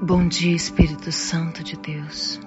Bom dia, Espírito Santo de Deus.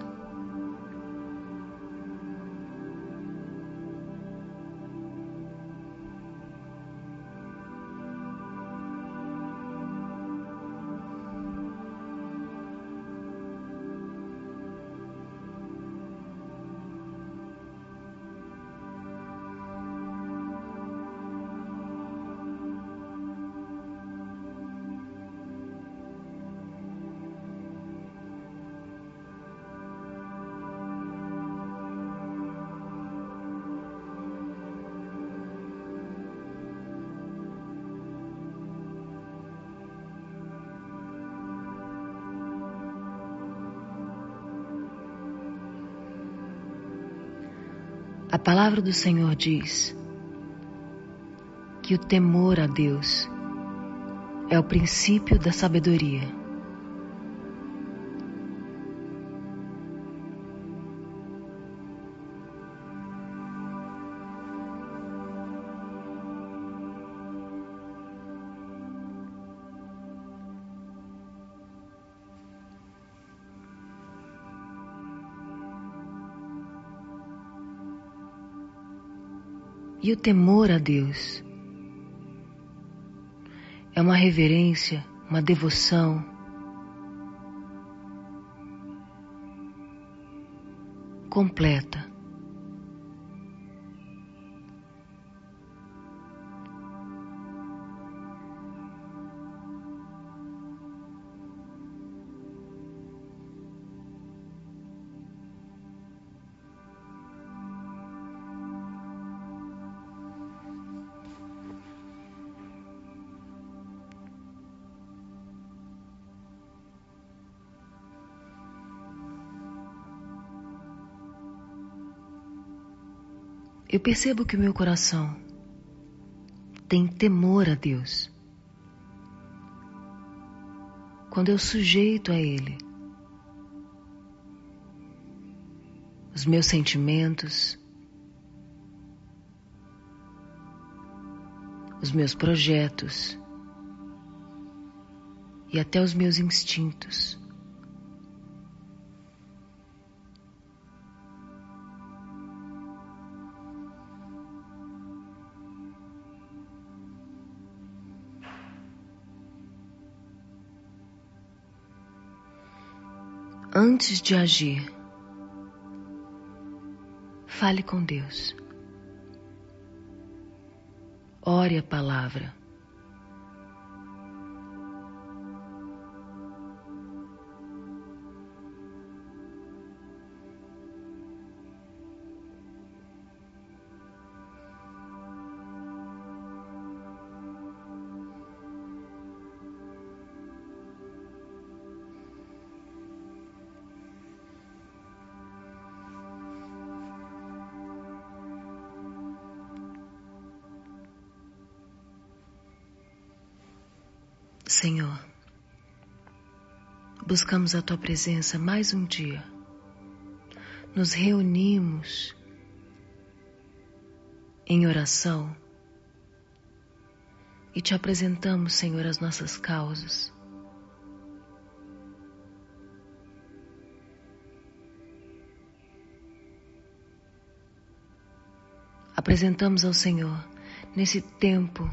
Palavra do Senhor diz que o temor a Deus é o princípio da sabedoria. E o temor a Deus é uma reverência, uma devoção. Completa. Eu percebo que o meu coração tem temor a Deus. Quando eu sujeito a Ele os meus sentimentos, os meus projetos e até os meus instintos. Antes de agir, fale com Deus. Ore a palavra. Buscamos a Tua presença mais um dia. Nos reunimos em oração e te apresentamos, Senhor, as nossas causas. Apresentamos ao Senhor nesse tempo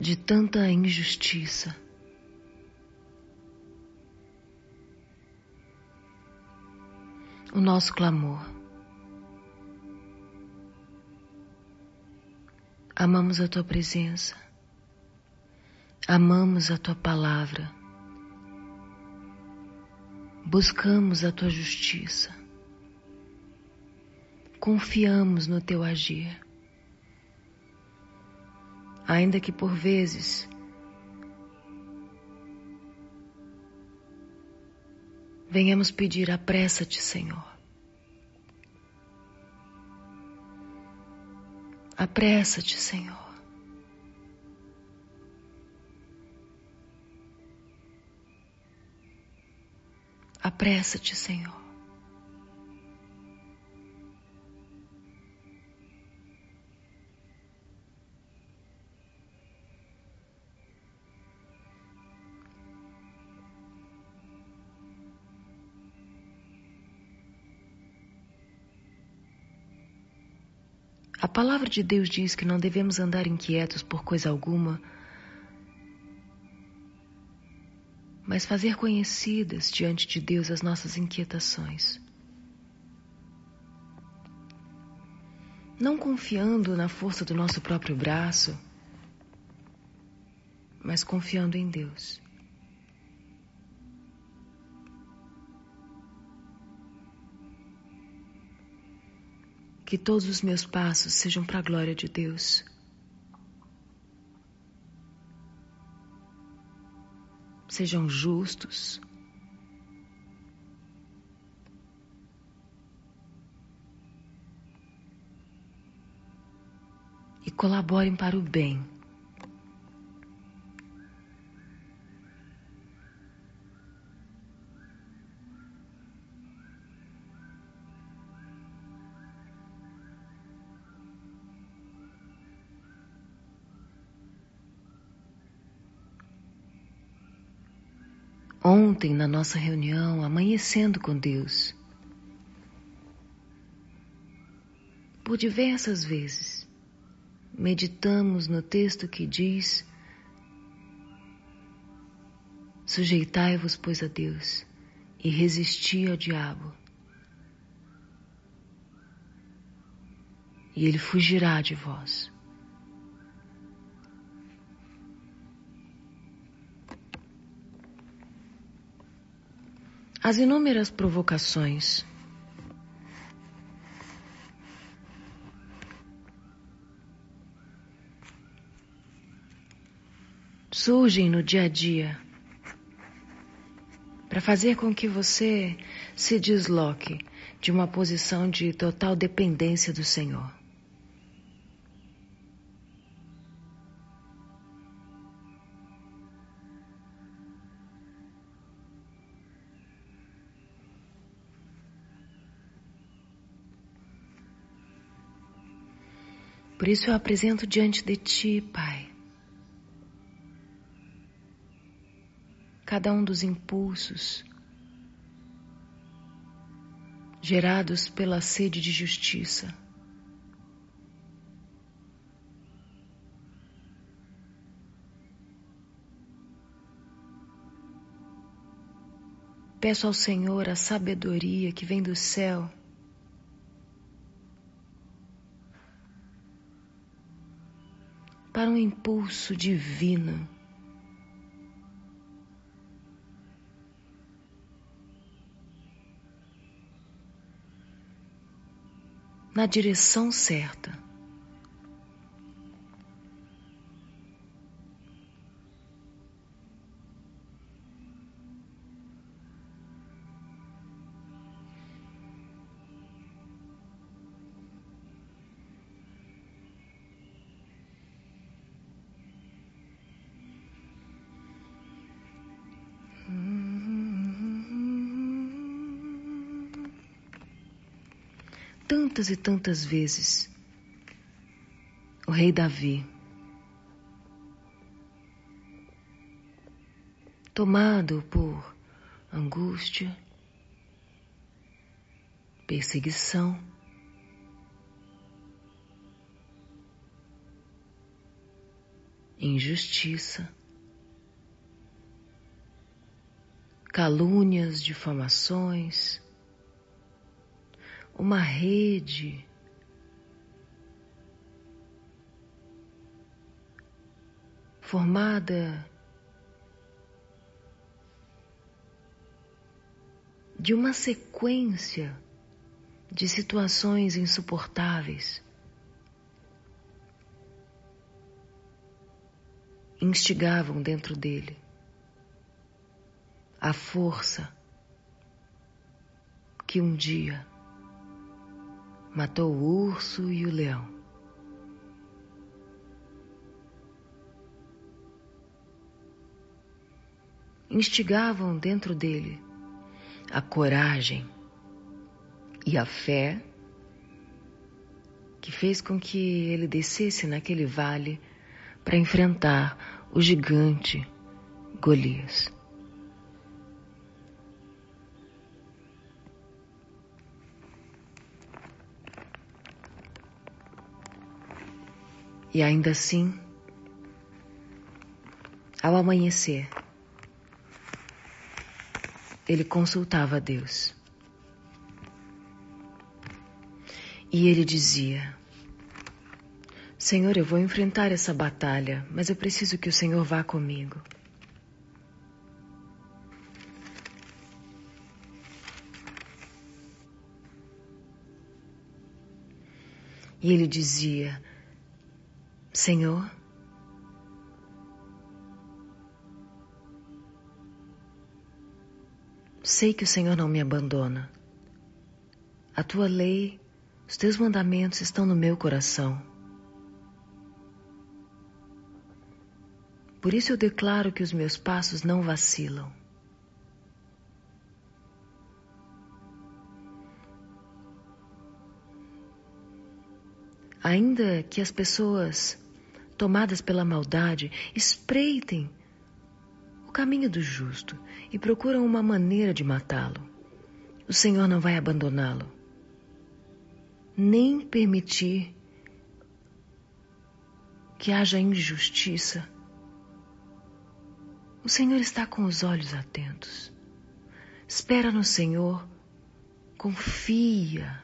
de tanta injustiça. O nosso clamor. Amamos a tua presença, amamos a tua palavra, buscamos a tua justiça, confiamos no teu agir. Ainda que por vezes venhamos pedir apressa-te, Senhor. Apressa-te, Senhor. Apressa-te, Senhor. Palavra de Deus diz que não devemos andar inquietos por coisa alguma, mas fazer conhecidas diante de Deus as nossas inquietações. Não confiando na força do nosso próprio braço, mas confiando em Deus. Que todos os meus passos sejam para a glória de Deus. Sejam justos. E colaborem para o bem. Ontem, na nossa reunião, amanhecendo com Deus, por diversas vezes, meditamos no texto que diz: Sujeitai-vos, pois, a Deus e resisti ao diabo, e ele fugirá de vós. As inúmeras provocações surgem no dia a dia para fazer com que você se desloque de uma posição de total dependência do Senhor. Por isso eu apresento diante de Ti, Pai, cada um dos impulsos gerados pela sede de justiça. Peço ao Senhor a sabedoria que vem do céu para um impulso divino. Na direção certa. Tantas e tantas vezes o rei Davi, tomado por angústia, perseguição, injustiça, calúnias, difamações, uma rede. Formada de uma sequência de situações insuportáveis, instigavam dentro dele a força que um dia matou o urso e o leão. Instigavam dentro dele a coragem e a fé que fez com que ele descesse naquele vale para enfrentar o gigante Golias. E ainda assim, ao amanhecer, ele consultava Deus. E ele dizia: Senhor, eu vou enfrentar essa batalha, mas eu preciso que o Senhor vá comigo. E ele dizia: Senhor, sei que o Senhor não me abandona. A tua lei, os teus mandamentos estão no meu coração. Por isso eu declaro que os meus passos não vacilam. Ainda que as pessoas tomadas pela maldade espreitem o caminho do justo e procuram uma maneira de matá-lo, o Senhor não vai abandoná-lo, nem permitir que haja injustiça o Senhor está com os olhos atentos. Espera no Senhor, confia.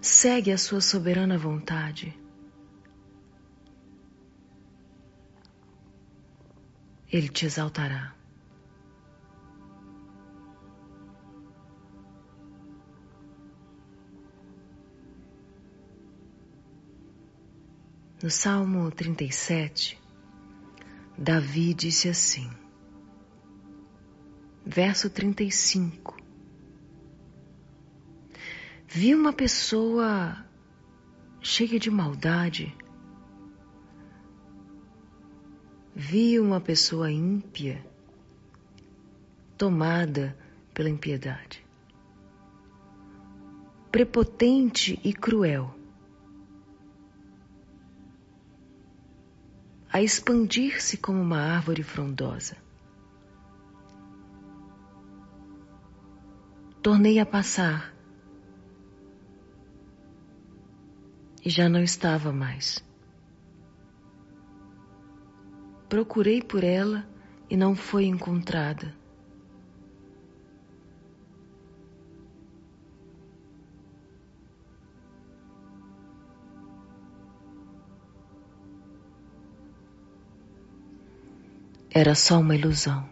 Segue a sua soberana vontade. Ele te exaltará. No Salmo 37, Davi disse assim, verso 35. Vi uma pessoa cheia de maldade, vi uma pessoa ímpia, tomada pela impiedade, prepotente e cruel a expandir-se como uma árvore frondosa. Tornei a passar e já não estava mais. Procurei por ela e não foi encontrada. era só uma ilusão.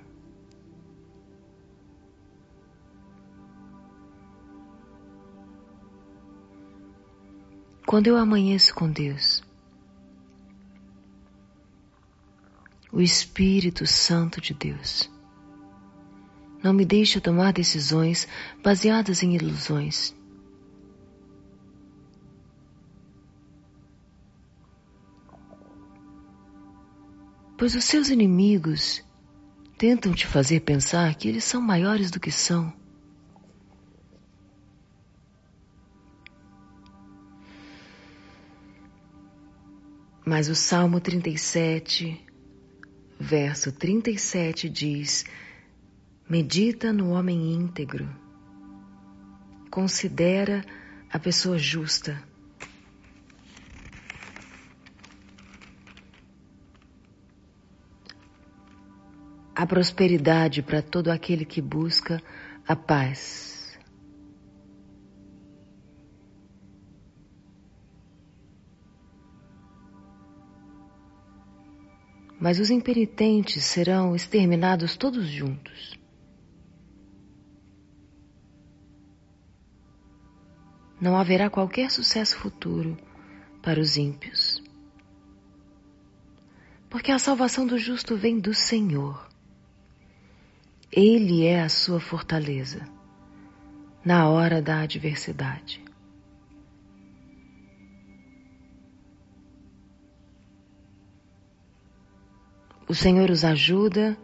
Quando eu amanheço com Deus, o Espírito Santo de Deus não me deixa tomar decisões baseadas em ilusões. pois os seus inimigos tentam te fazer pensar que eles são maiores do que são. Mas o Salmo 37, verso 37 diz: Medita no homem íntegro, considera a pessoa justa a prosperidade para todo aquele que busca a paz. Mas os impenitentes serão exterminados todos juntos. Não haverá qualquer sucesso futuro para os ímpios. Porque a salvação do justo vem do Senhor. Ele é a sua fortaleza na hora da adversidade. O Senhor os ajuda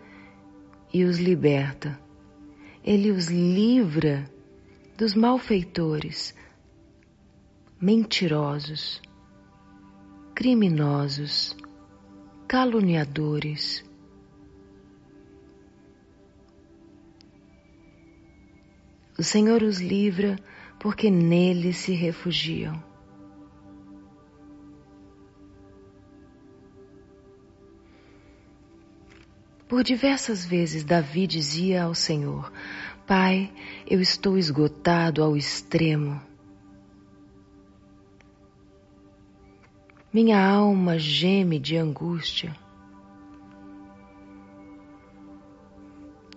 e os liberta. Ele os livra dos malfeitores, mentirosos, criminosos, caluniadores O Senhor os livra porque nele se refugiam. Por diversas vezes Davi dizia ao Senhor: Pai, eu estou esgotado ao extremo. Minha alma geme de angústia.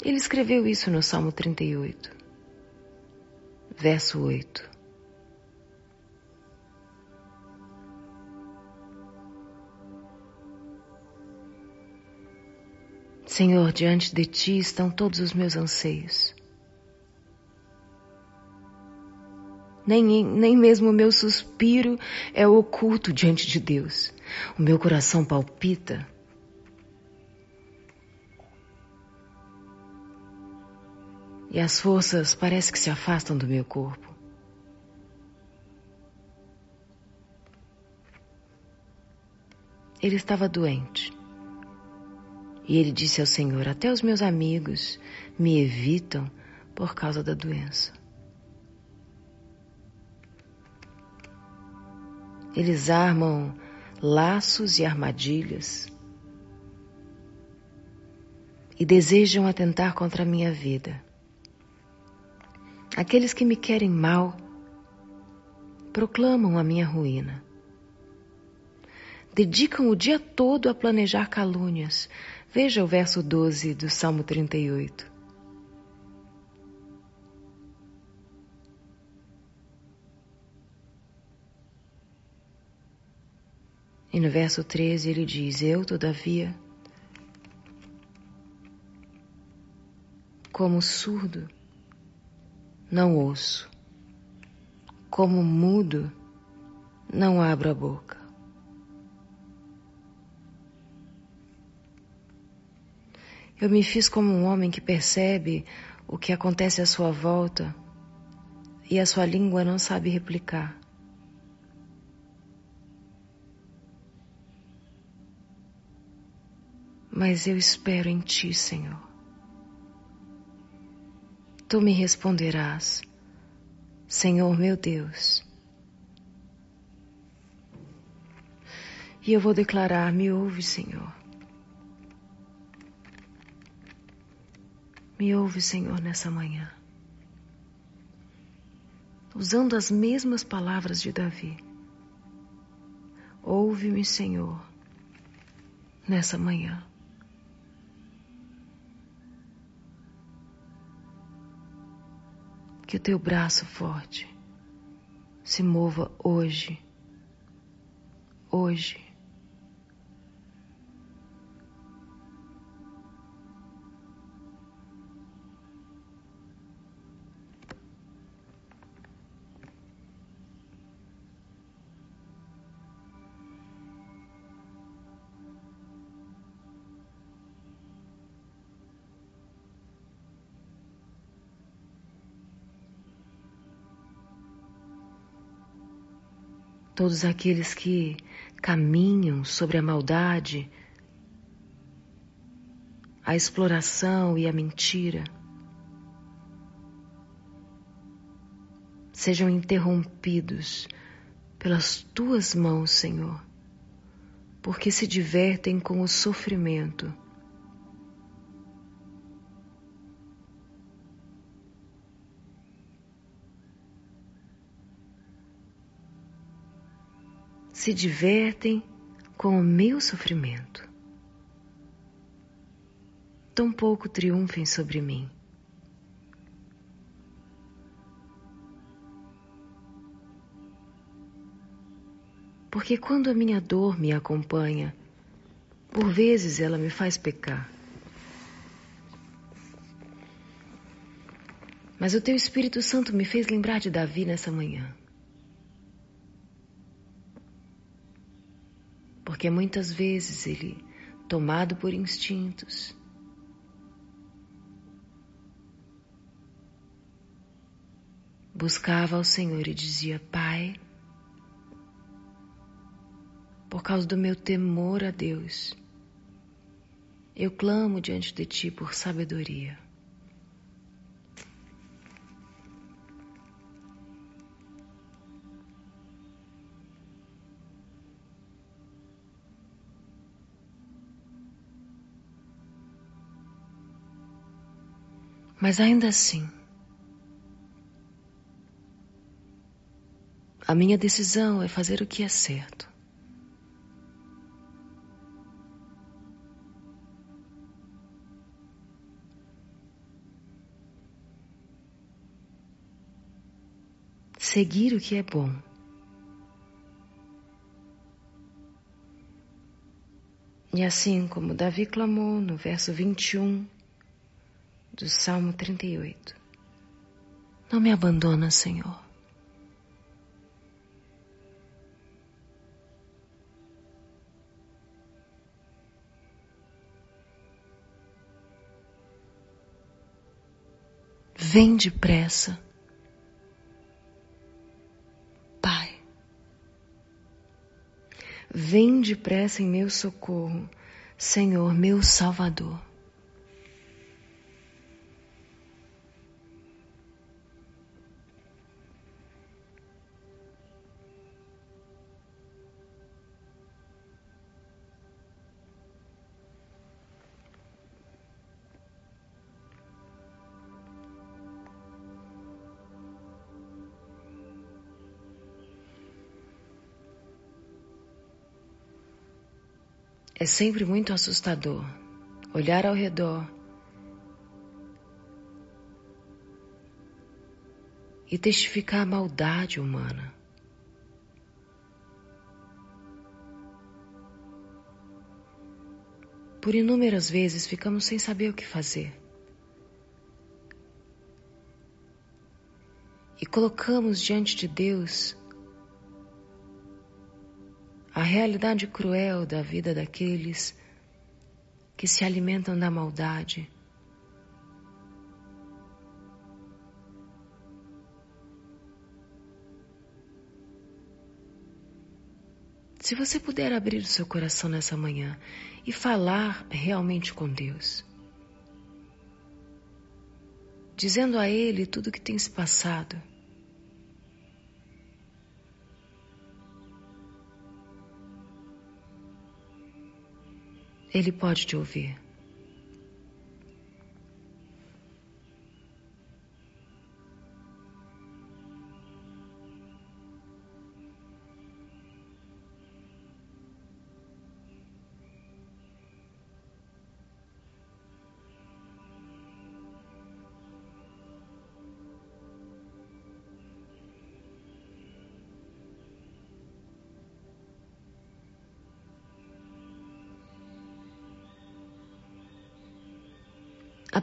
Ele escreveu isso no Salmo 38, verso 8. Senhor, diante de ti estão todos os meus anseios. Nem, nem mesmo o meu suspiro é oculto diante de Deus. O meu coração palpita. E as forças parece que se afastam do meu corpo. Ele estava doente. E ele disse ao Senhor: Até os meus amigos me evitam por causa da doença. Eles armam laços e armadilhas e desejam atentar contra a minha vida. Aqueles que me querem mal proclamam a minha ruína. Dedicam o dia todo a planejar calúnias, Veja o verso 12 do Salmo 38. E no verso 13 ele diz: Eu, todavia, como surdo, não ouço, como mudo, não abro a boca. Eu me fiz como um homem que percebe o que acontece à sua volta e a sua língua não sabe replicar. Mas eu espero em Ti, Senhor. Tu me responderás, Senhor meu Deus. E eu vou declarar: Me ouve, Senhor. Me ouve, Senhor, nessa manhã. Usando as mesmas palavras de Davi. Ouve-me, Senhor, nessa manhã. Que o teu braço forte se mova hoje, hoje, todos aqueles que caminham sobre a maldade, a exploração e a mentira, sejam interrompidos pelas tuas mãos, Senhor, porque se divertem com o sofrimento se divertem com o meu sofrimento. Tão pouco triunfem sobre mim. Porque quando a minha dor me acompanha, por vezes ela me faz pecar. Mas o teu Espírito Santo me fez lembrar de Davi nessa manhã. Porque muitas vezes ele, tomado por instintos, buscava ao Senhor e dizia: Pai, por causa do meu temor a Deus, eu clamo diante de Ti por sabedoria. Mas ainda assim, a minha decisão é fazer o que é certo. Seguir o que é bom. E assim como Davi clamou no verso 21 do Salmo 38, não me abandona, Senhor. Vem depressa. Vem depressa em meu socorro, Senhor, meu Salvador. É sempre muito assustador olhar ao redor e testificar a maldade humana. Por inúmeras vezes ficamos sem saber o que fazer. E colocamos diante de Deus a realidade cruel da vida daqueles que se alimentam da maldade. Se você puder abrir o seu coração nessa manhã e falar realmente com Deus, dizendo a Ele tudo o que tem se passado, Ele pode te ouvir.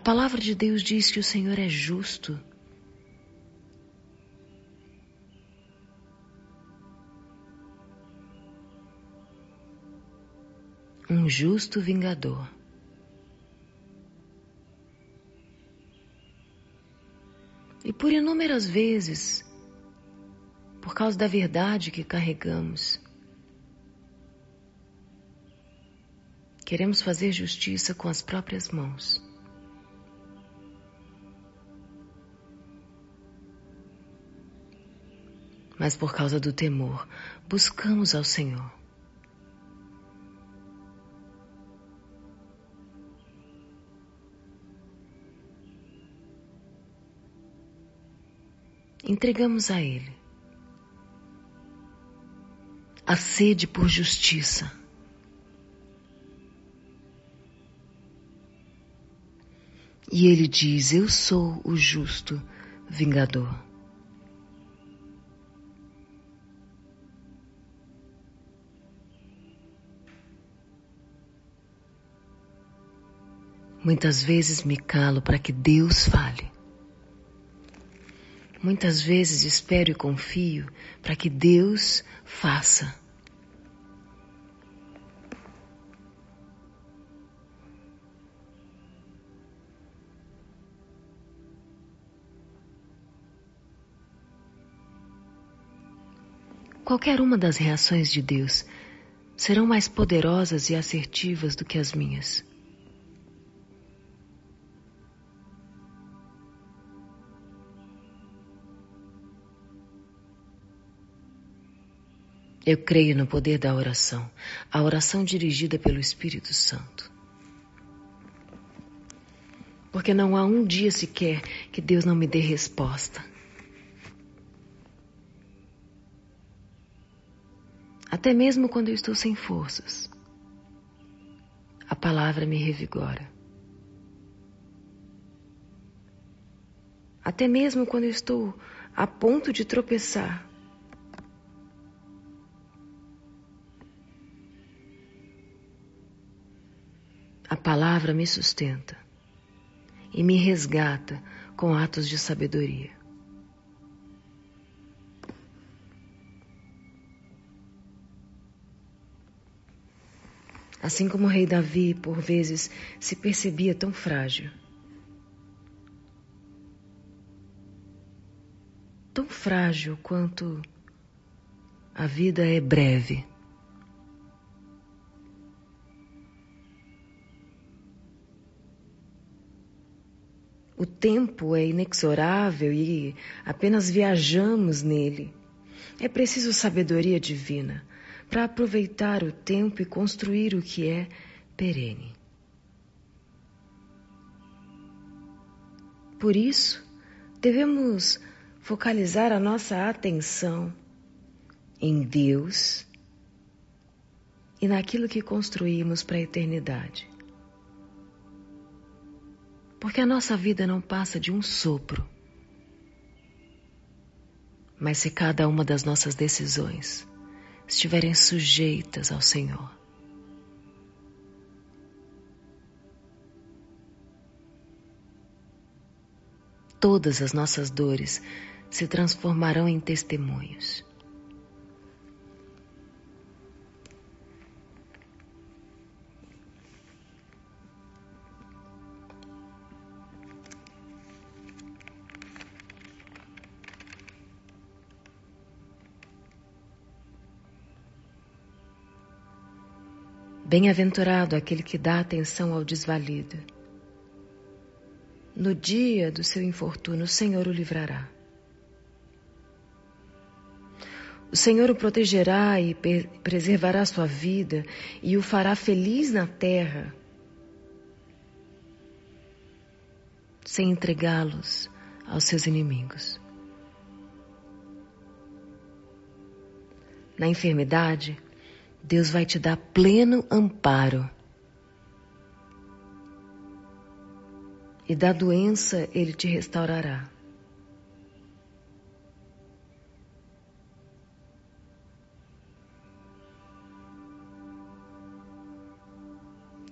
Palavra de Deus diz que o Senhor é justo. Um justo vingador. E por inúmeras vezes, por causa da verdade que carregamos, queremos fazer justiça com as próprias mãos. Mas por causa do temor, buscamos ao Senhor. Entregamos a Ele a sede por justiça. E Ele diz: Eu sou o justo vingador. Muitas vezes me calo para que Deus fale. Muitas vezes espero e confio para que Deus faça. Qualquer uma das reações de Deus serão mais poderosas e assertivas do que as minhas. Eu creio no poder da oração, a oração dirigida pelo Espírito Santo. porque não há um dia sequer que Deus não me dê resposta. Até mesmo quando eu estou sem forças, a palavra me revigora. Até mesmo quando eu estou a ponto de tropeçar, palavra me sustenta e me resgata com atos de sabedoria. Assim como o rei Davi, por vezes, se percebia tão frágil. Tão frágil quanto a vida é breve. O tempo é inexorável e apenas viajamos nele. É preciso sabedoria divina para aproveitar o tempo e construir o que é perene. Por isso, devemos focalizar a nossa atenção em Deus e naquilo que construímos para a eternidade. Porque a nossa vida não passa de um sopro. Mas se cada uma das nossas decisões estiverem sujeitas ao Senhor, todas as nossas dores se transformarão em testemunhos. Bem-aventurado aquele que dá atenção ao desvalido. No dia do seu infortúnio, o Senhor o livrará. O Senhor o protegerá e preservará sua vida e o fará feliz na terra, sem entregá-los aos seus inimigos. Na enfermidade, Deus vai te dar pleno amparo. E da doença Ele te restaurará.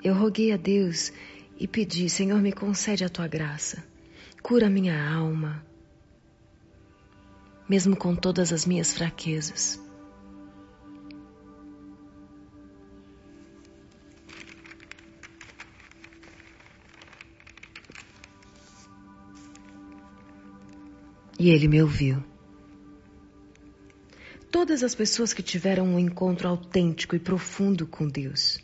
Eu roguei a Deus e pedi, Senhor, me concede a tua graça. Cura minha alma, mesmo com todas as minhas fraquezas. E ele me ouviu. Todas as pessoas que tiveram um encontro autêntico e profundo com Deus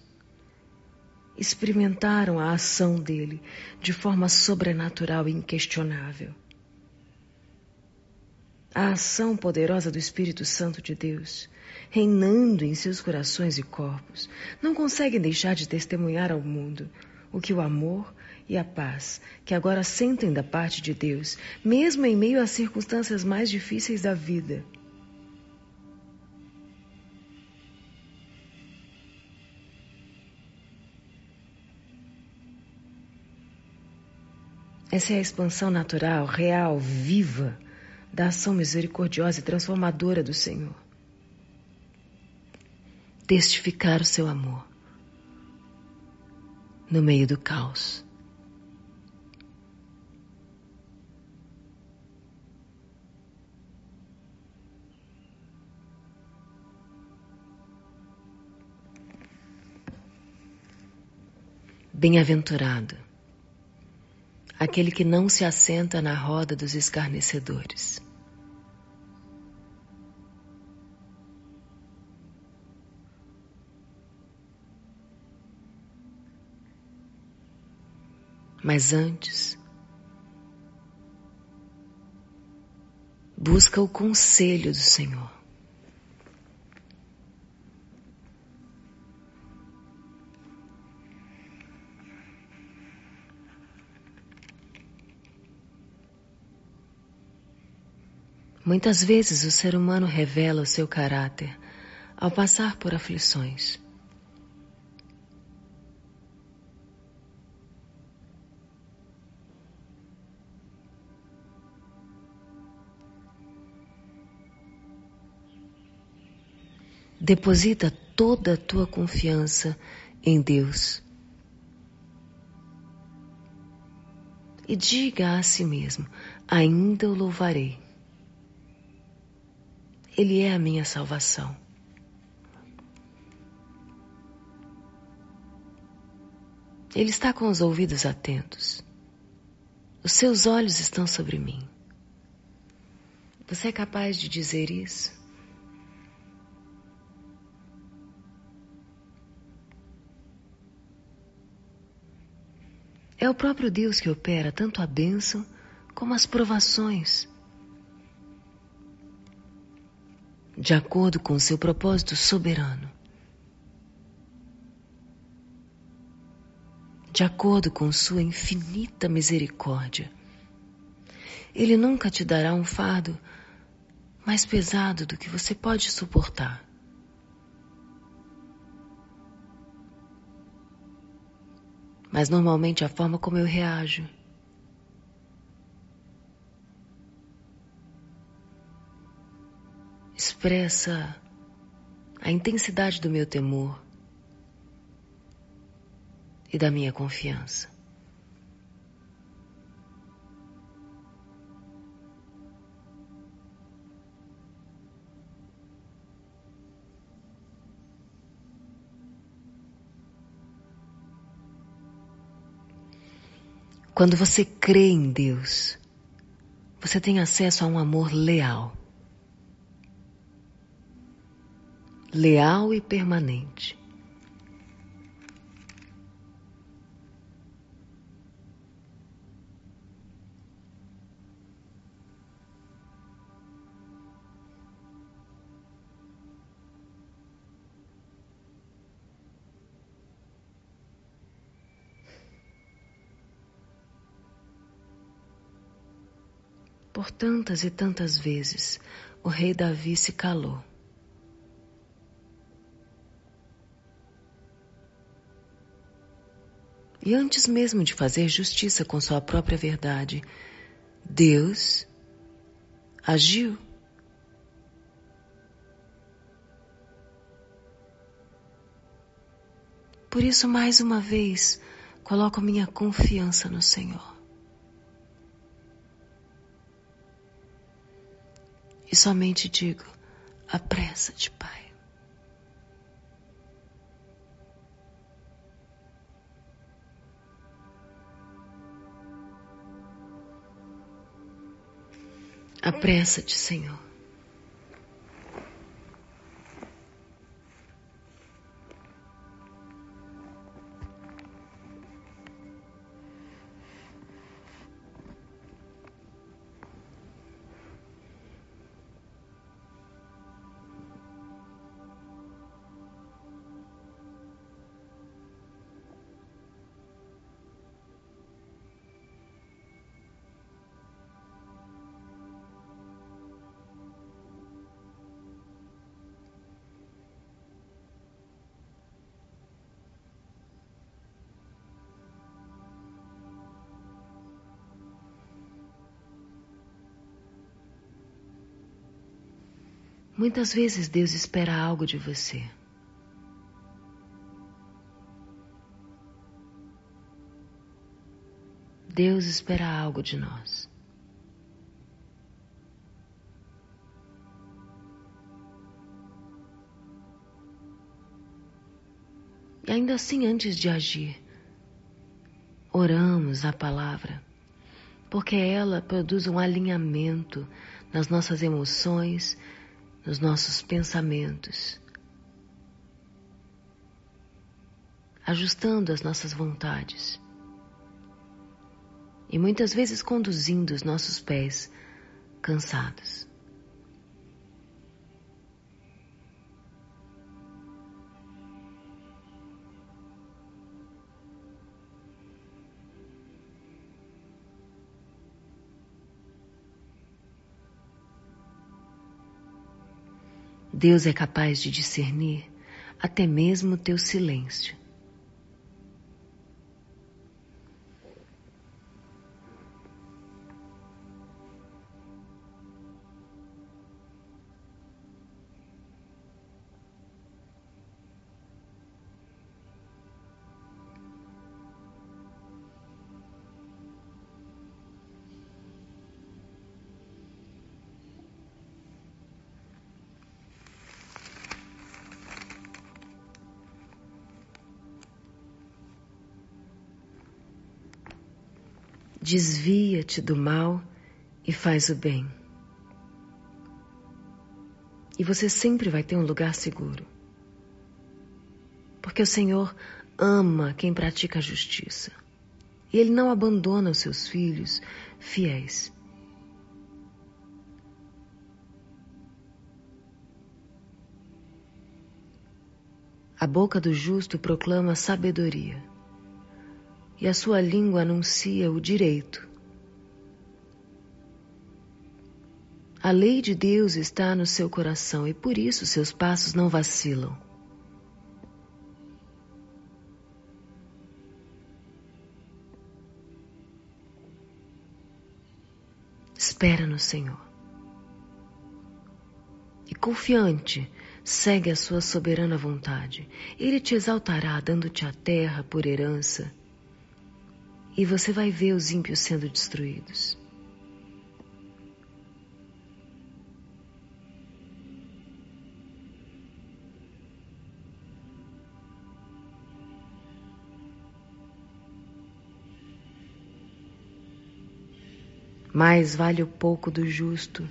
experimentaram a ação dele de forma sobrenatural e inquestionável. A ação poderosa do Espírito Santo de Deus, reinando em seus corações e corpos, não consegue deixar de testemunhar ao mundo o que o amor e a paz que agora sentem da parte de Deus, mesmo em meio às circunstâncias mais difíceis da vida. Essa é a expansão natural, real, viva da ação misericordiosa e transformadora do Senhor. Testificar o seu amor no meio do caos. Bem-aventurado aquele que não se assenta na roda dos escarnecedores. Mas antes, busca o conselho do Senhor. Muitas vezes o ser humano revela o seu caráter ao passar por aflições. Deposita toda a tua confiança em Deus. E diga a si mesmo: ainda o louvarei. Ele é a minha salvação. Ele está com os ouvidos atentos. Os seus olhos estão sobre mim. Você é capaz de dizer isso? É o próprio Deus que opera tanto a bênção como as provações de acordo com seu propósito soberano, de acordo com sua infinita misericórdia. Ele nunca te dará um fardo mais pesado do que você pode suportar. Mas normalmente a forma como eu reajo expressa a intensidade do meu temor e da minha confiança. Quando você crê em Deus, você tem acesso a um amor leal. Leal e permanente. Por tantas e tantas vezes o rei Davi se calou. E antes mesmo de fazer justiça com sua própria verdade, Deus agiu. Por isso, mais uma vez, coloco minha confiança no Senhor. E somente digo: apressa-te, Pai. Apressa-te, Senhor. Muitas vezes Deus espera algo de você. Deus espera algo de nós. E ainda assim, antes de agir, oramos a palavra, porque ela produz um alinhamento nas nossas emoções, nos nossos pensamentos, ajustando as nossas vontades e muitas vezes conduzindo os nossos pés cansados. Deus é capaz de discernir até mesmo o teu silêncio. Desvia-te do mal e faz o bem. E você sempre vai ter um lugar seguro. Porque o Senhor ama quem pratica a justiça. E Ele não abandona os seus filhos fiéis. A boca do justo proclama sabedoria e a sua língua anuncia o direito. A lei de Deus está no seu coração e por isso seus passos não vacilam. Espera no Senhor. E confiante, segue a sua soberana vontade. Ele te exaltará, dando-te a terra por herança e você vai ver os ímpios sendo destruídos. Mais vale o pouco do justo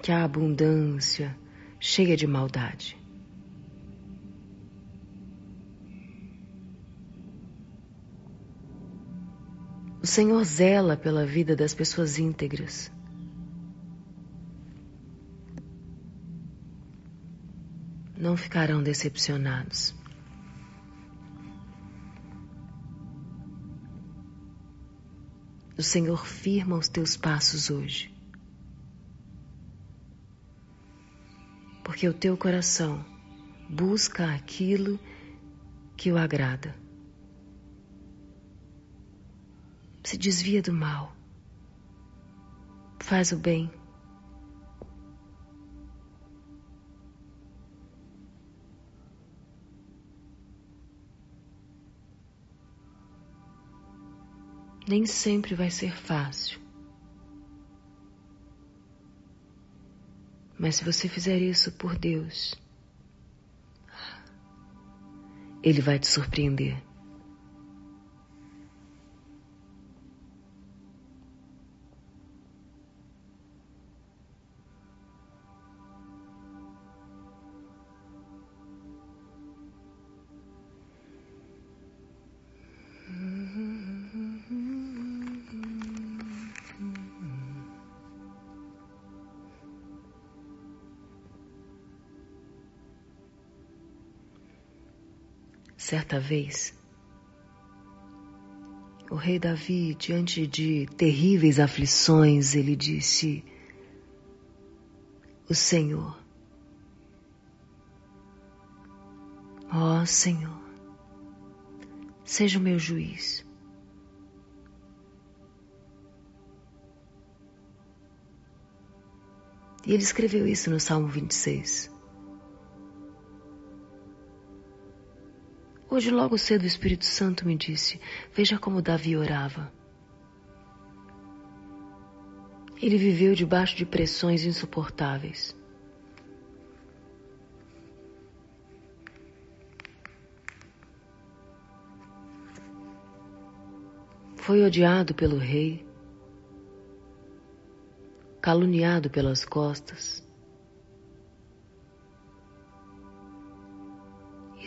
que a abundância cheia de maldade. O Senhor zela pela vida das pessoas íntegras. Não ficarão decepcionados. O Senhor firma os teus passos hoje. Porque o teu coração busca aquilo que o agrada. Se desvia do mal, faz o bem. Nem sempre vai ser fácil. Mas se você fizer isso por Deus, Ele vai te surpreender. Certa vez, o rei Davi, diante de terríveis aflições, ele disse: O Senhor, ó Senhor, seja o meu juiz. E ele escreveu isso no Salmo 26. Hoje, logo cedo, o Espírito Santo me disse: Veja como Davi orava. Ele viveu debaixo de pressões insuportáveis. Foi odiado pelo rei, caluniado pelas costas,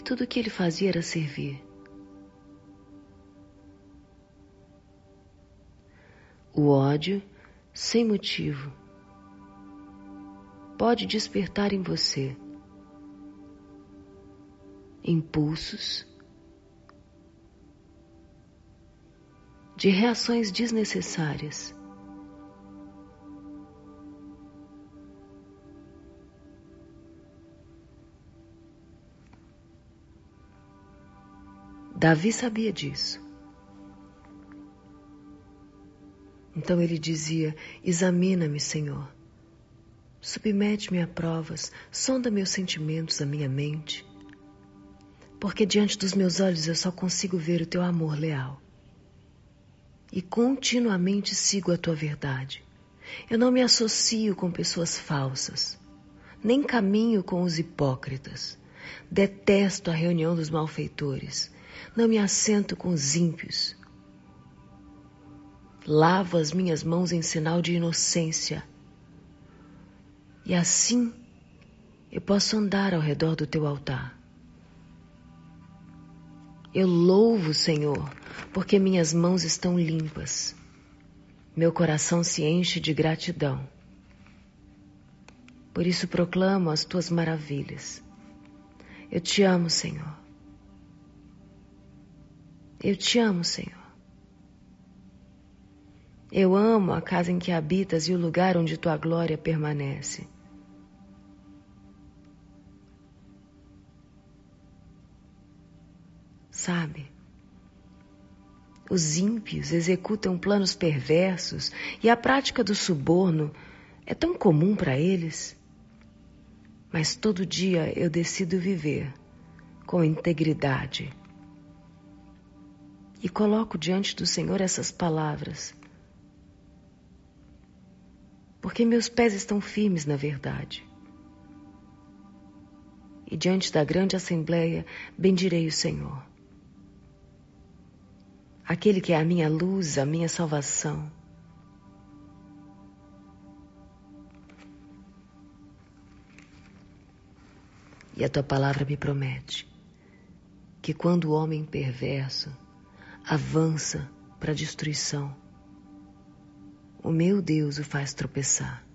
tudo o que ele fazia era servir. O ódio, sem motivo, pode despertar em você impulsos de reações desnecessárias Davi sabia disso. Então ele dizia: Examina-me, Senhor. Submete-me a provas, sonda meus sentimentos, a minha mente. Porque diante dos meus olhos eu só consigo ver o teu amor leal. E continuamente sigo a tua verdade. Eu não me associo com pessoas falsas, nem caminho com os hipócritas. Detesto a reunião dos malfeitores. Não me assento com os ímpios. Lavo as minhas mãos em sinal de inocência. E assim eu posso andar ao redor do teu altar. Eu louvo, Senhor, porque minhas mãos estão limpas. Meu coração se enche de gratidão. Por isso proclamo as tuas maravilhas. Eu te amo, Senhor. Eu te amo, Senhor. Eu amo a casa em que habitas e o lugar onde tua glória permanece. Sabe? Os ímpios executam planos perversos e a prática do suborno é tão comum para eles mas todo dia eu decido viver com integridade. E coloco diante do Senhor essas palavras, porque meus pés estão firmes na verdade. E diante da grande assembleia bendirei o Senhor, aquele que é a minha luz, a minha salvação. E a tua palavra me promete que quando o homem perverso avança para a destruição, o meu Deus o faz tropeçar.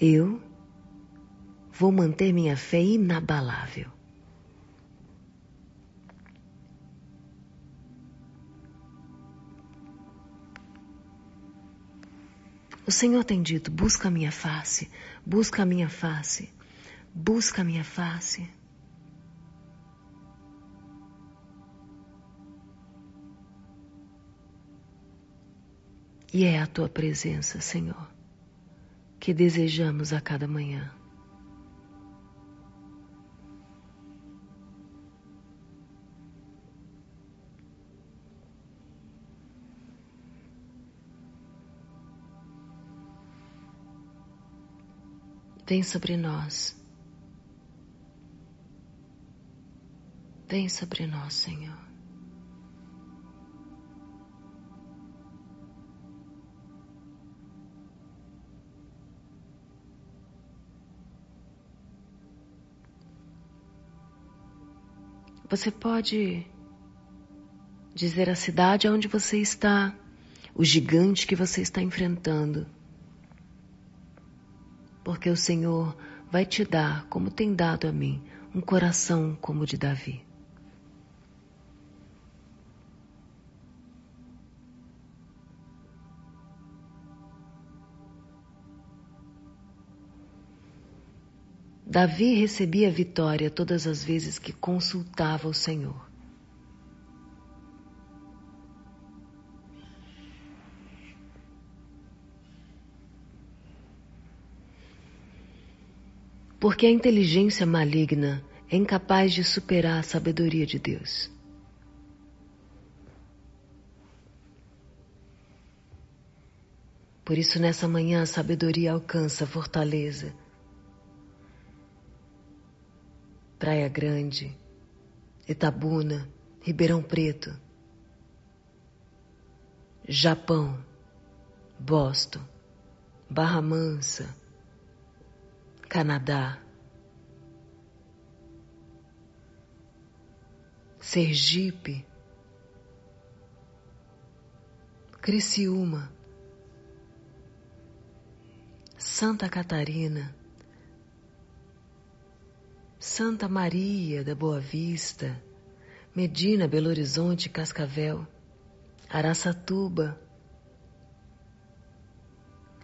Eu vou manter minha fé inabalável. O Senhor tem dito: busca a minha face, busca a minha face, busca a minha face. E é a tua presença, Senhor, que desejamos a cada manhã. Vem sobre nós. Vem sobre nós, Senhor. Você pode dizer a cidade onde você está, o gigante que você está enfrentando porque o Senhor vai te dar, como tem dado a mim, um coração como o de Davi. Davi recebia vitória todas as vezes que consultava o Senhor. porque a inteligência maligna é incapaz de superar a sabedoria de Deus. Por isso, nessa manhã, a sabedoria alcança a fortaleza. Praia Grande, Itabuna, Ribeirão Preto, Japão, Boston, Barra Mansa, Canadá, Sergipe, Criciúma, Santa Catarina, Santa Maria da Boa Vista, Medina, Belo Horizonte, Cascavel, Araçatuba,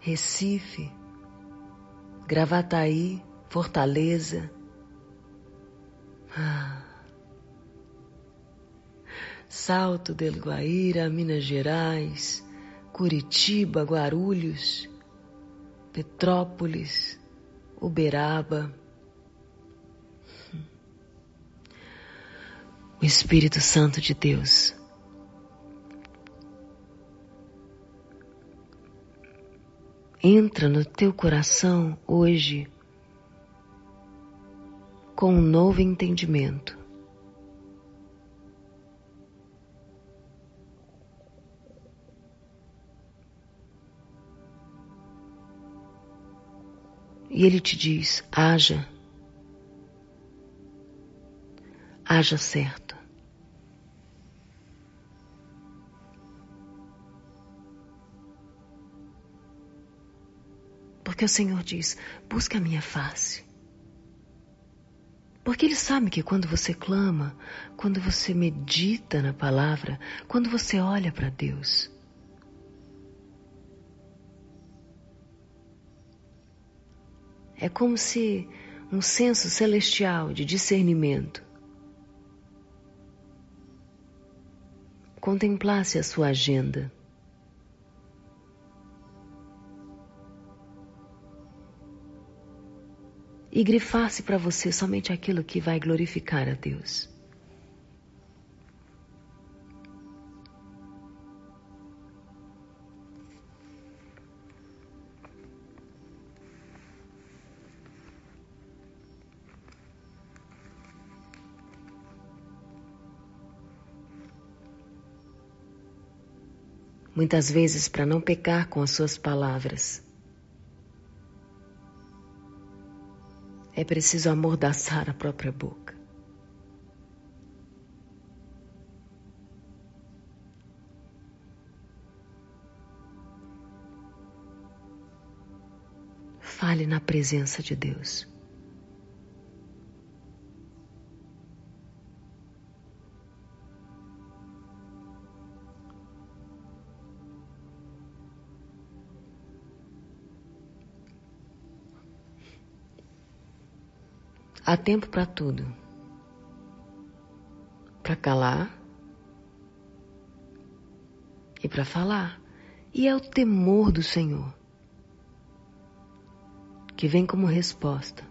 Recife, Gravataí, Fortaleza. Ah. Salto del Guaíra, Minas Gerais, Curitiba, Guarulhos, Petrópolis, Uberaba. O Espírito Santo de Deus entra no teu coração hoje com um novo entendimento. E ele te diz: haja, haja certo. Porque o Senhor diz: busca a minha face. Porque Ele sabe que quando você clama, quando você medita na palavra, quando você olha para Deus, é como se um senso celestial de discernimento contemplasse a sua agenda e grifasse para você somente aquilo que vai glorificar a Deus. Muitas vezes, para não pecar com as suas palavras, É preciso amordaçar a própria boca. Fale na presença de Deus. Há tempo para tudo. Para calar e para falar. E é o temor do Senhor que vem como resposta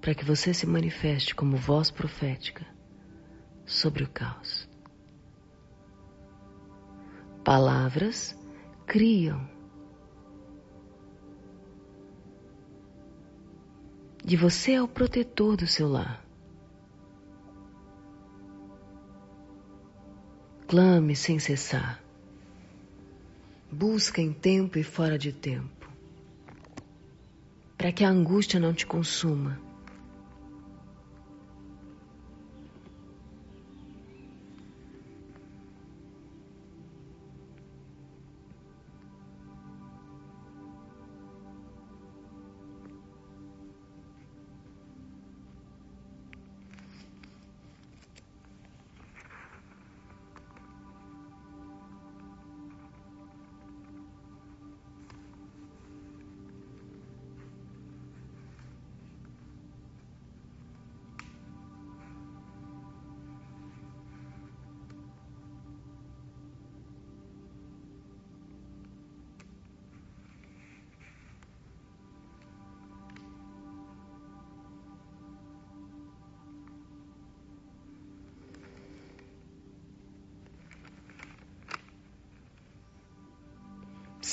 para que você se manifeste como voz profética sobre o caos. Palavras criam de você é o protetor do seu lar. Clame sem cessar. Busca em tempo e fora de tempo, para que a angústia não te consuma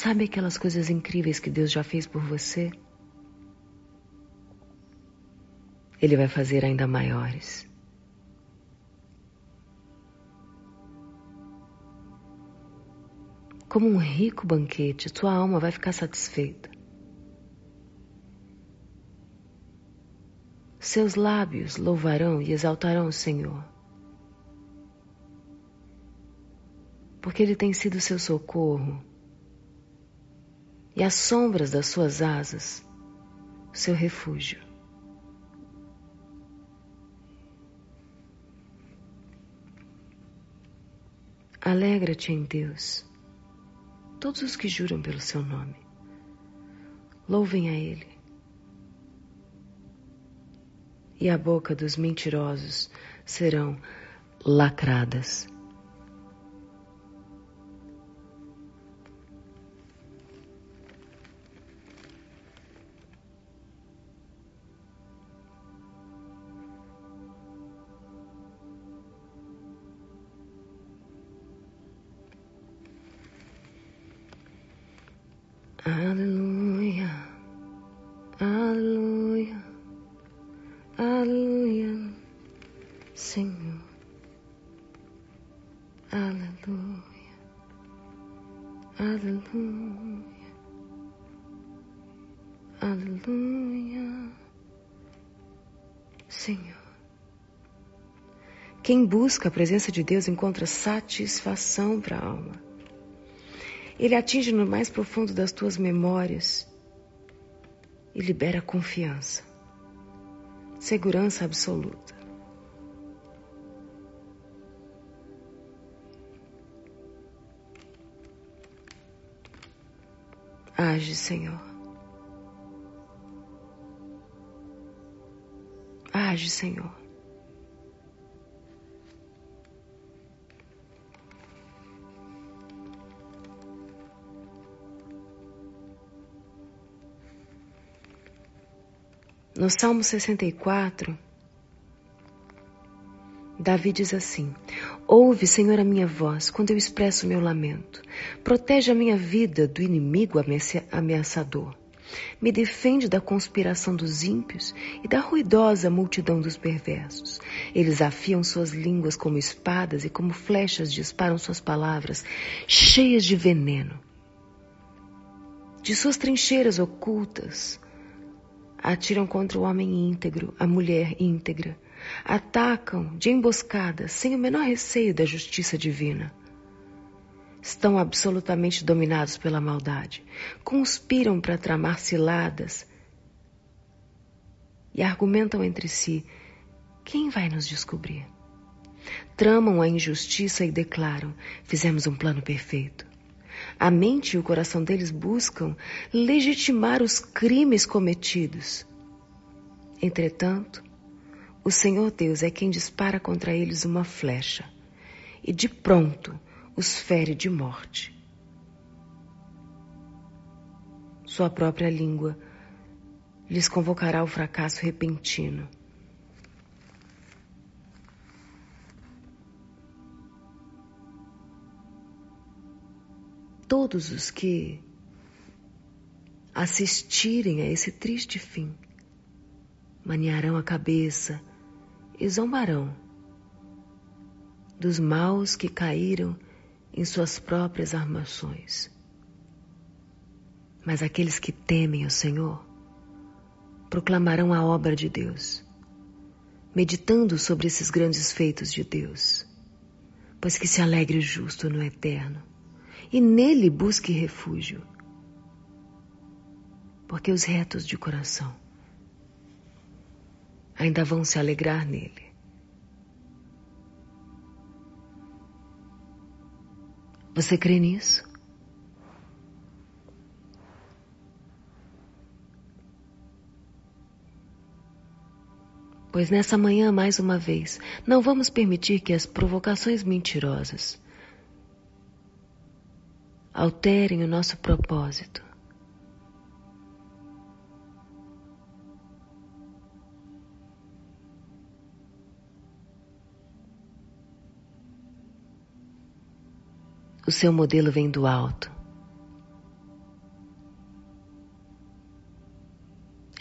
Sabe aquelas coisas incríveis que Deus já fez por você? Ele vai fazer ainda maiores. Como um rico banquete, tua alma vai ficar satisfeita. Seus lábios louvarão e exaltarão o Senhor. Porque Ele tem sido seu socorro e as sombras das suas asas, seu refúgio. Alegra-te em Deus, todos os que juram pelo seu nome. Louvem a Ele. E a boca dos mentirosos serão lacradas. Quem busca a presença de Deus encontra satisfação para a alma. Ele atinge no mais profundo das tuas memórias e libera confiança, segurança absoluta. Age, Senhor. Age, Senhor. No Salmo 64, Davi diz assim: Ouve, Senhor, a minha voz quando eu expresso meu lamento. Protege a minha vida do inimigo ameaçador. Me defende da conspiração dos ímpios e da ruidosa multidão dos perversos. Eles afiam suas línguas como espadas e como flechas disparam suas palavras, cheias de veneno. De suas trincheiras ocultas, atiram contra o homem íntegro, a mulher íntegra. Atacam de emboscada, sem o menor receio da justiça divina. Estão absolutamente dominados pela maldade. Conspiram para tramar ciladas e argumentam entre si: quem vai nos descobrir? Tramam a injustiça e declaram: fizemos um plano perfeito. A mente e o coração deles buscam legitimar os crimes cometidos. Entretanto, o Senhor Deus é quem dispara contra eles uma flecha e de pronto os fere de morte. Sua própria língua lhes convocará o fracasso repentino. Todos os que assistirem a esse triste fim maniarão a cabeça e zombarão dos maus que caíram em suas próprias armações. Mas aqueles que temem o Senhor proclamarão a obra de Deus, meditando sobre esses grandes feitos de Deus, pois que se alegre o justo no eterno e nele busque refúgio. Porque os retos de coração ainda vão se alegrar nele. Você crê nisso? Pois nessa manhã, mais uma vez, não vamos permitir que as provocações mentirosas alterem o nosso propósito. O seu modelo vem do alto.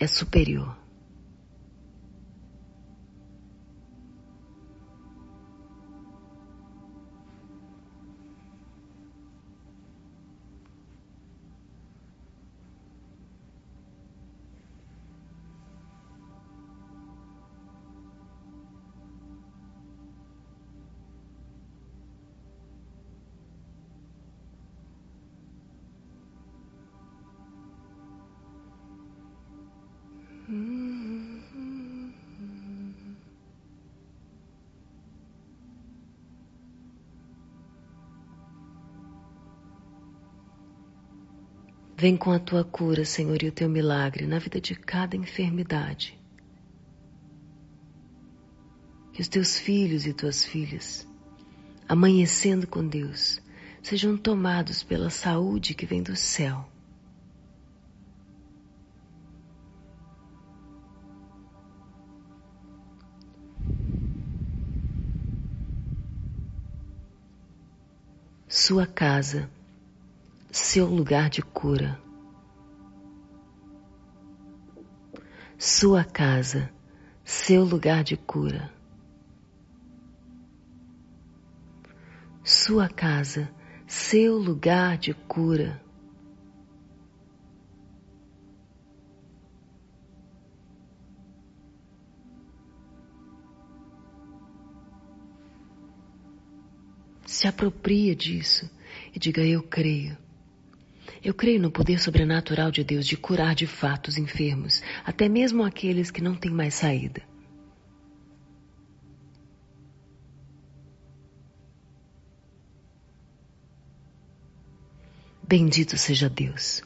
É superior. Vem com a tua cura, Senhor, e o teu milagre na vida de cada enfermidade. Que os teus filhos e tuas filhas, amanhecendo com Deus, sejam tomados pela saúde que vem do céu. Sua casa seu lugar de cura. Sua casa, seu lugar de cura. Sua casa, seu lugar de cura. Se apropria disso e diga: Eu creio. Eu creio no poder sobrenatural de Deus de curar de fato os enfermos, até mesmo aqueles que não têm mais saída. Bendito seja Deus.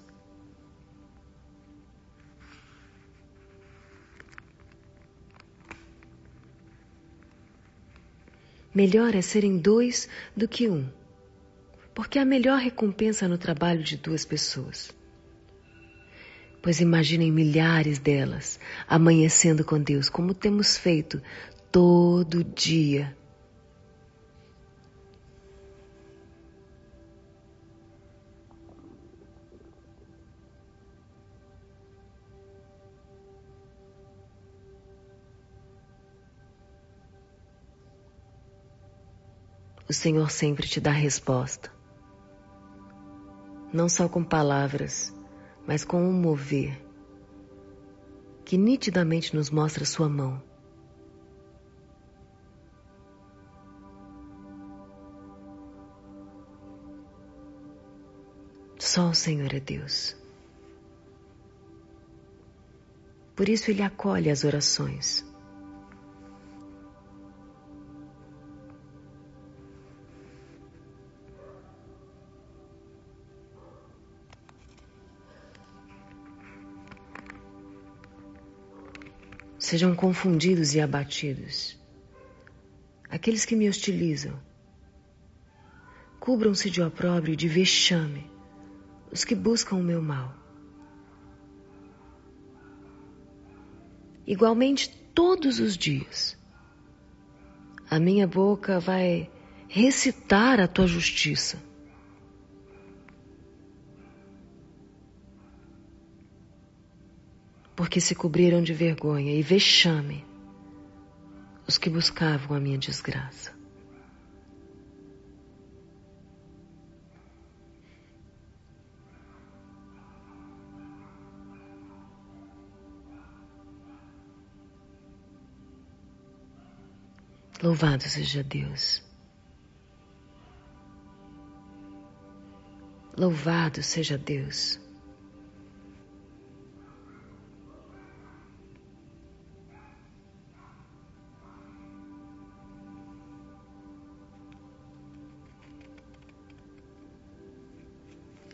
Melhor é serem dois do que um porque há melhor recompensa no trabalho de duas pessoas. Pois imaginem milhares delas amanhecendo com Deus, como temos feito todo dia. O Senhor sempre te dá resposta não só com palavras, mas com um mover que nitidamente nos mostra Sua mão. Só o Senhor é Deus. Por isso Ele acolhe as orações. Sejam confundidos e abatidos. Aqueles que me hostilizam, cubram-se de opróbrio e de vexame os que buscam o meu mal. Igualmente, todos os dias, a minha boca vai recitar a tua justiça porque se cobriram de vergonha e vexame os que buscavam a minha desgraça. Louvado seja Deus. Louvado seja Deus.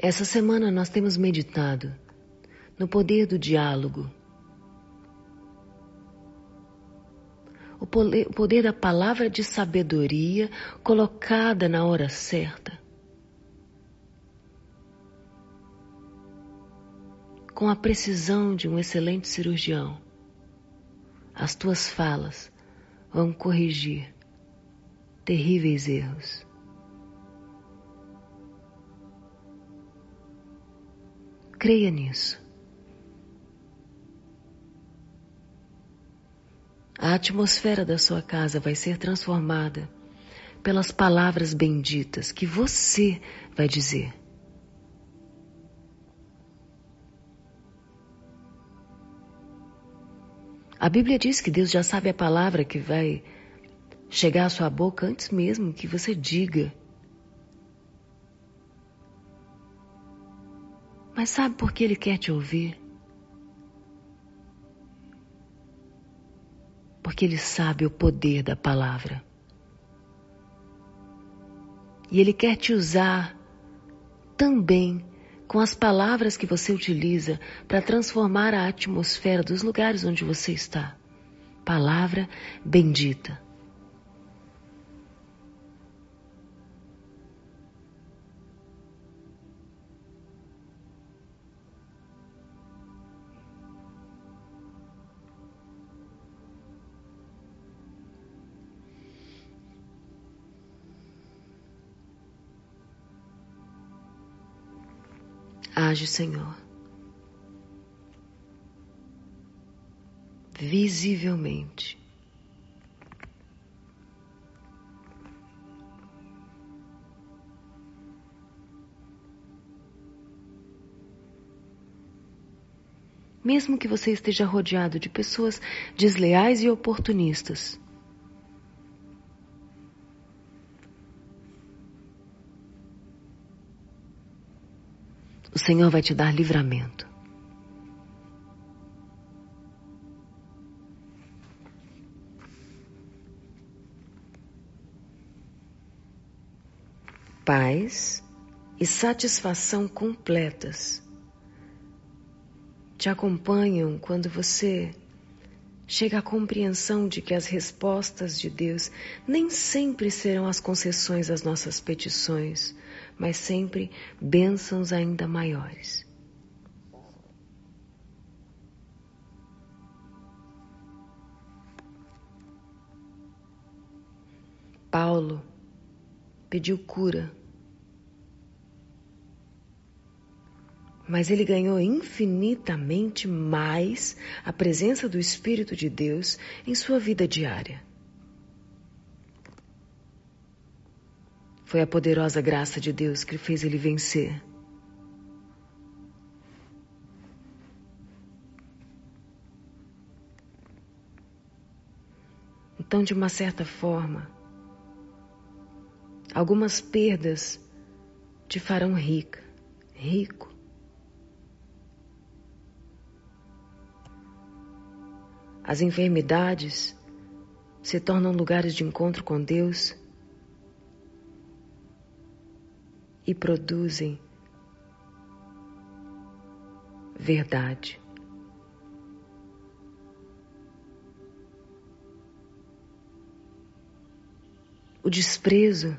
Essa semana nós temos meditado no poder do diálogo, o poder da palavra de sabedoria colocada na hora certa. Com a precisão de um excelente cirurgião, as tuas falas vão corrigir terríveis erros. Creia nisso. A atmosfera da sua casa vai ser transformada pelas palavras benditas que você vai dizer. A Bíblia diz que Deus já sabe a palavra que vai chegar à sua boca antes mesmo que você diga. Mas sabe por que Ele quer te ouvir? Porque Ele sabe o poder da palavra. E Ele quer te usar também com as palavras que você utiliza para transformar a atmosfera dos lugares onde você está. Palavra bendita. Age, Senhor. Visivelmente. Mesmo que você esteja rodeado de pessoas desleais e oportunistas, Senhor vai te dar livramento. Paz e satisfação completas te acompanham quando você chega à compreensão de que as respostas de Deus nem sempre serão as concessões às nossas petições, mas sempre bênçãos ainda maiores. Paulo pediu cura, mas ele ganhou infinitamente mais a presença do Espírito de Deus em sua vida diária. Foi a poderosa graça de Deus que fez ele vencer. Então, de uma certa forma, algumas perdas te farão rica, rico. As enfermidades se tornam lugares de encontro com Deus e produzem verdade. O desprezo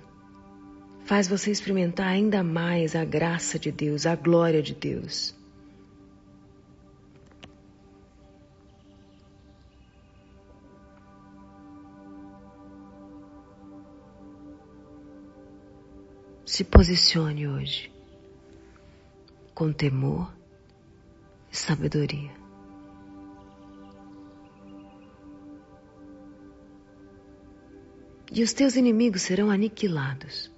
faz você experimentar ainda mais a graça de Deus, a glória de Deus. Se posicione hoje com temor e sabedoria. E os teus inimigos serão aniquilados.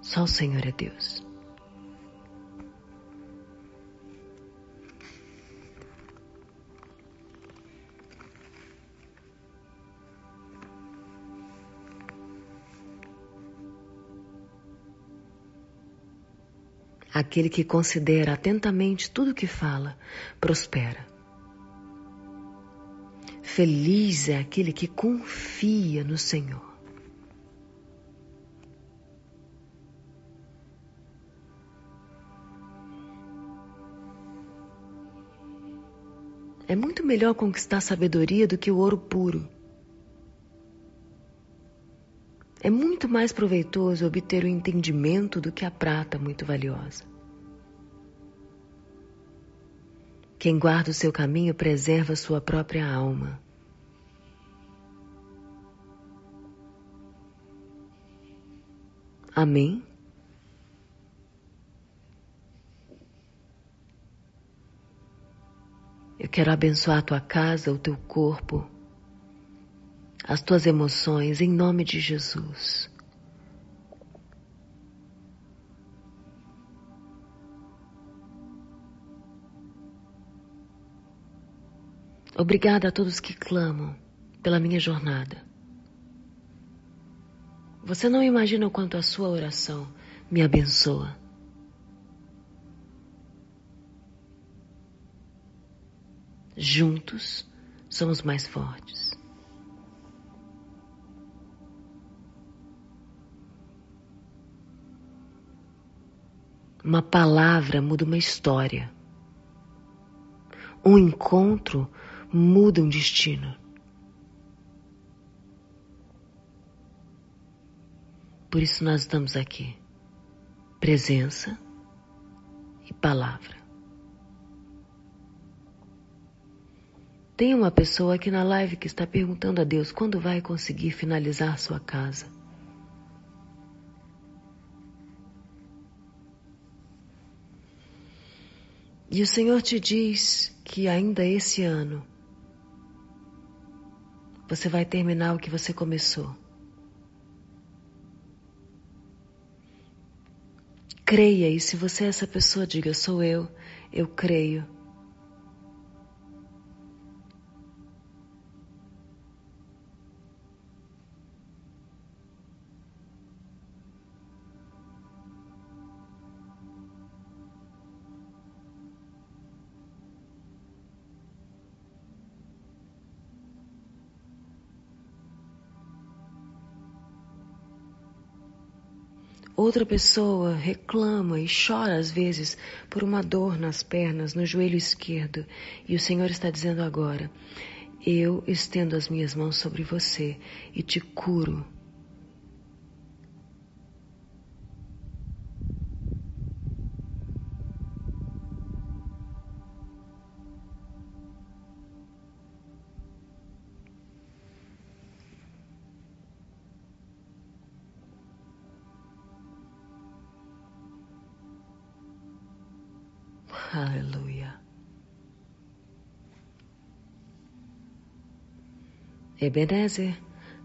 Só o Senhor é Deus. Aquele que considera atentamente tudo o que fala, prospera. Feliz é aquele que confia no Senhor. É muito melhor conquistar sabedoria do que o ouro puro. É muito mais proveitoso obter o entendimento do que a prata muito valiosa. Quem guarda o seu caminho preserva sua própria alma. Amém? Eu quero abençoar a tua casa, o teu corpo, as tuas emoções, em nome de Jesus. Obrigada a todos que clamam pela minha jornada. Você não imagina o quanto a sua oração me abençoa. Juntos somos mais fortes. Uma palavra muda uma história. Um encontro muda um destino. Por isso nós estamos aqui. Presença e palavra. Tem uma pessoa aqui na live que está perguntando a Deus quando vai conseguir finalizar sua casa. E o Senhor te diz que ainda esse ano você vai terminar o que você começou. Creia, e se você é essa pessoa, diga: sou eu, eu creio. Outra pessoa reclama e chora às vezes por uma dor nas pernas, no joelho esquerdo, e o Senhor está dizendo agora: Eu estendo as minhas mãos sobre você e te curo Ebenezer,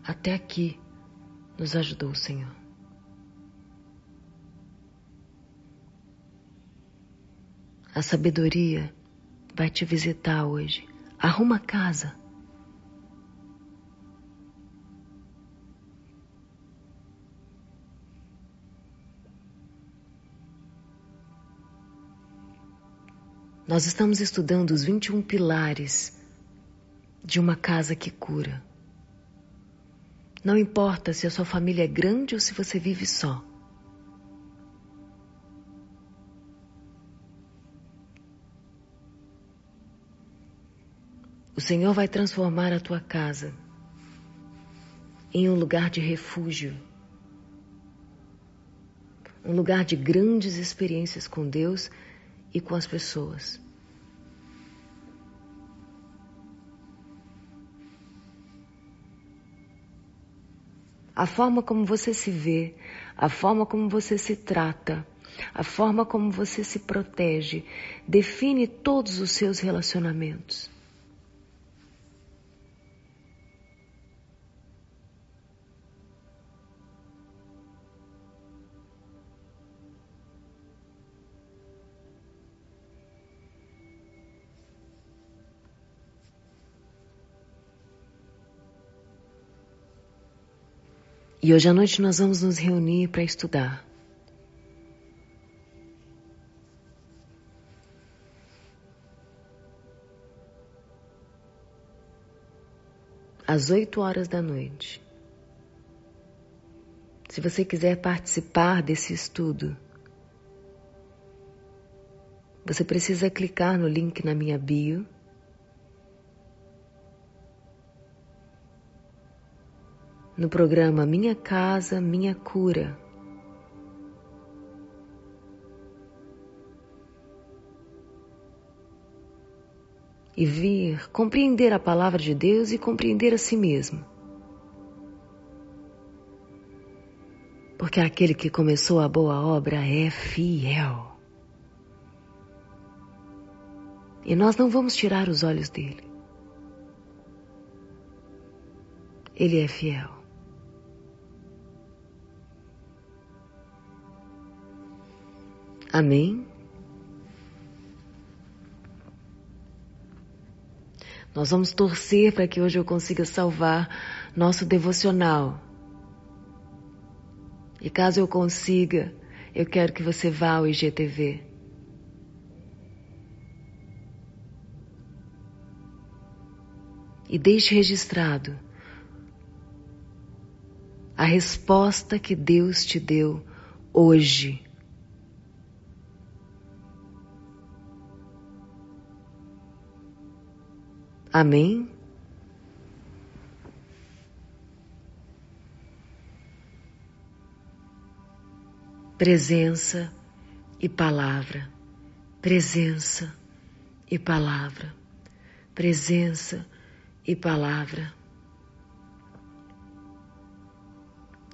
até aqui nos ajudou o Senhor. A sabedoria vai te visitar hoje. Arruma casa. Nós estamos estudando os 21 pilares de uma casa que cura. Não importa se a sua família é grande ou se você vive só. O Senhor vai transformar a tua casa em um lugar de refúgio, um lugar de grandes experiências com Deus e com as pessoas. A forma como você se vê, a forma como você se trata, a forma como você se protege, define todos os seus relacionamentos. E hoje à noite nós vamos nos reunir para estudar. Às oito horas da noite. Se você quiser participar desse estudo, você precisa clicar no link na minha bio no programa Minha Casa, Minha Cura. E vir compreender a palavra de Deus e compreender a si mesmo. Porque aquele que começou a boa obra é fiel. E nós não vamos tirar os olhos dele. Ele é fiel. Amém? Nós vamos torcer para que hoje eu consiga salvar nosso devocional. E caso eu consiga, eu quero que você vá ao IGTV. E deixe registrado a resposta que Deus te deu hoje Amém? Presença e palavra, presença e palavra, presença e palavra.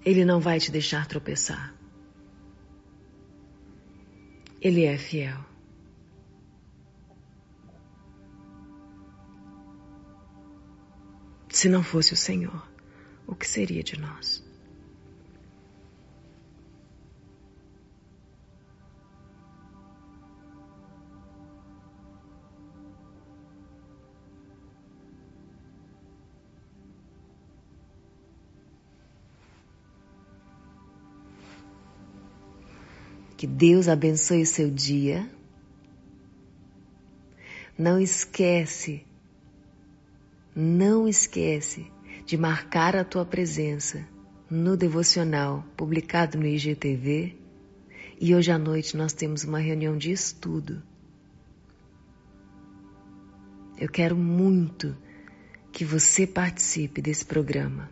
Ele não vai te deixar tropeçar. Ele é fiel. Se não fosse o Senhor, o que seria de nós? Que Deus abençoe seu dia. Não esquece, não esquece de marcar a tua presença no devocional publicado no IGTV. E hoje à noite nós temos uma reunião de estudo. Eu quero muito que você participe desse programa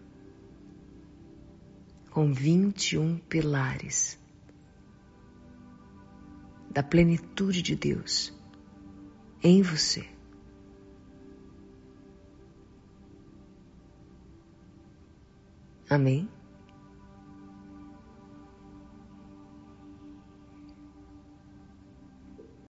com 21 pilares da plenitude de Deus em você. Amém?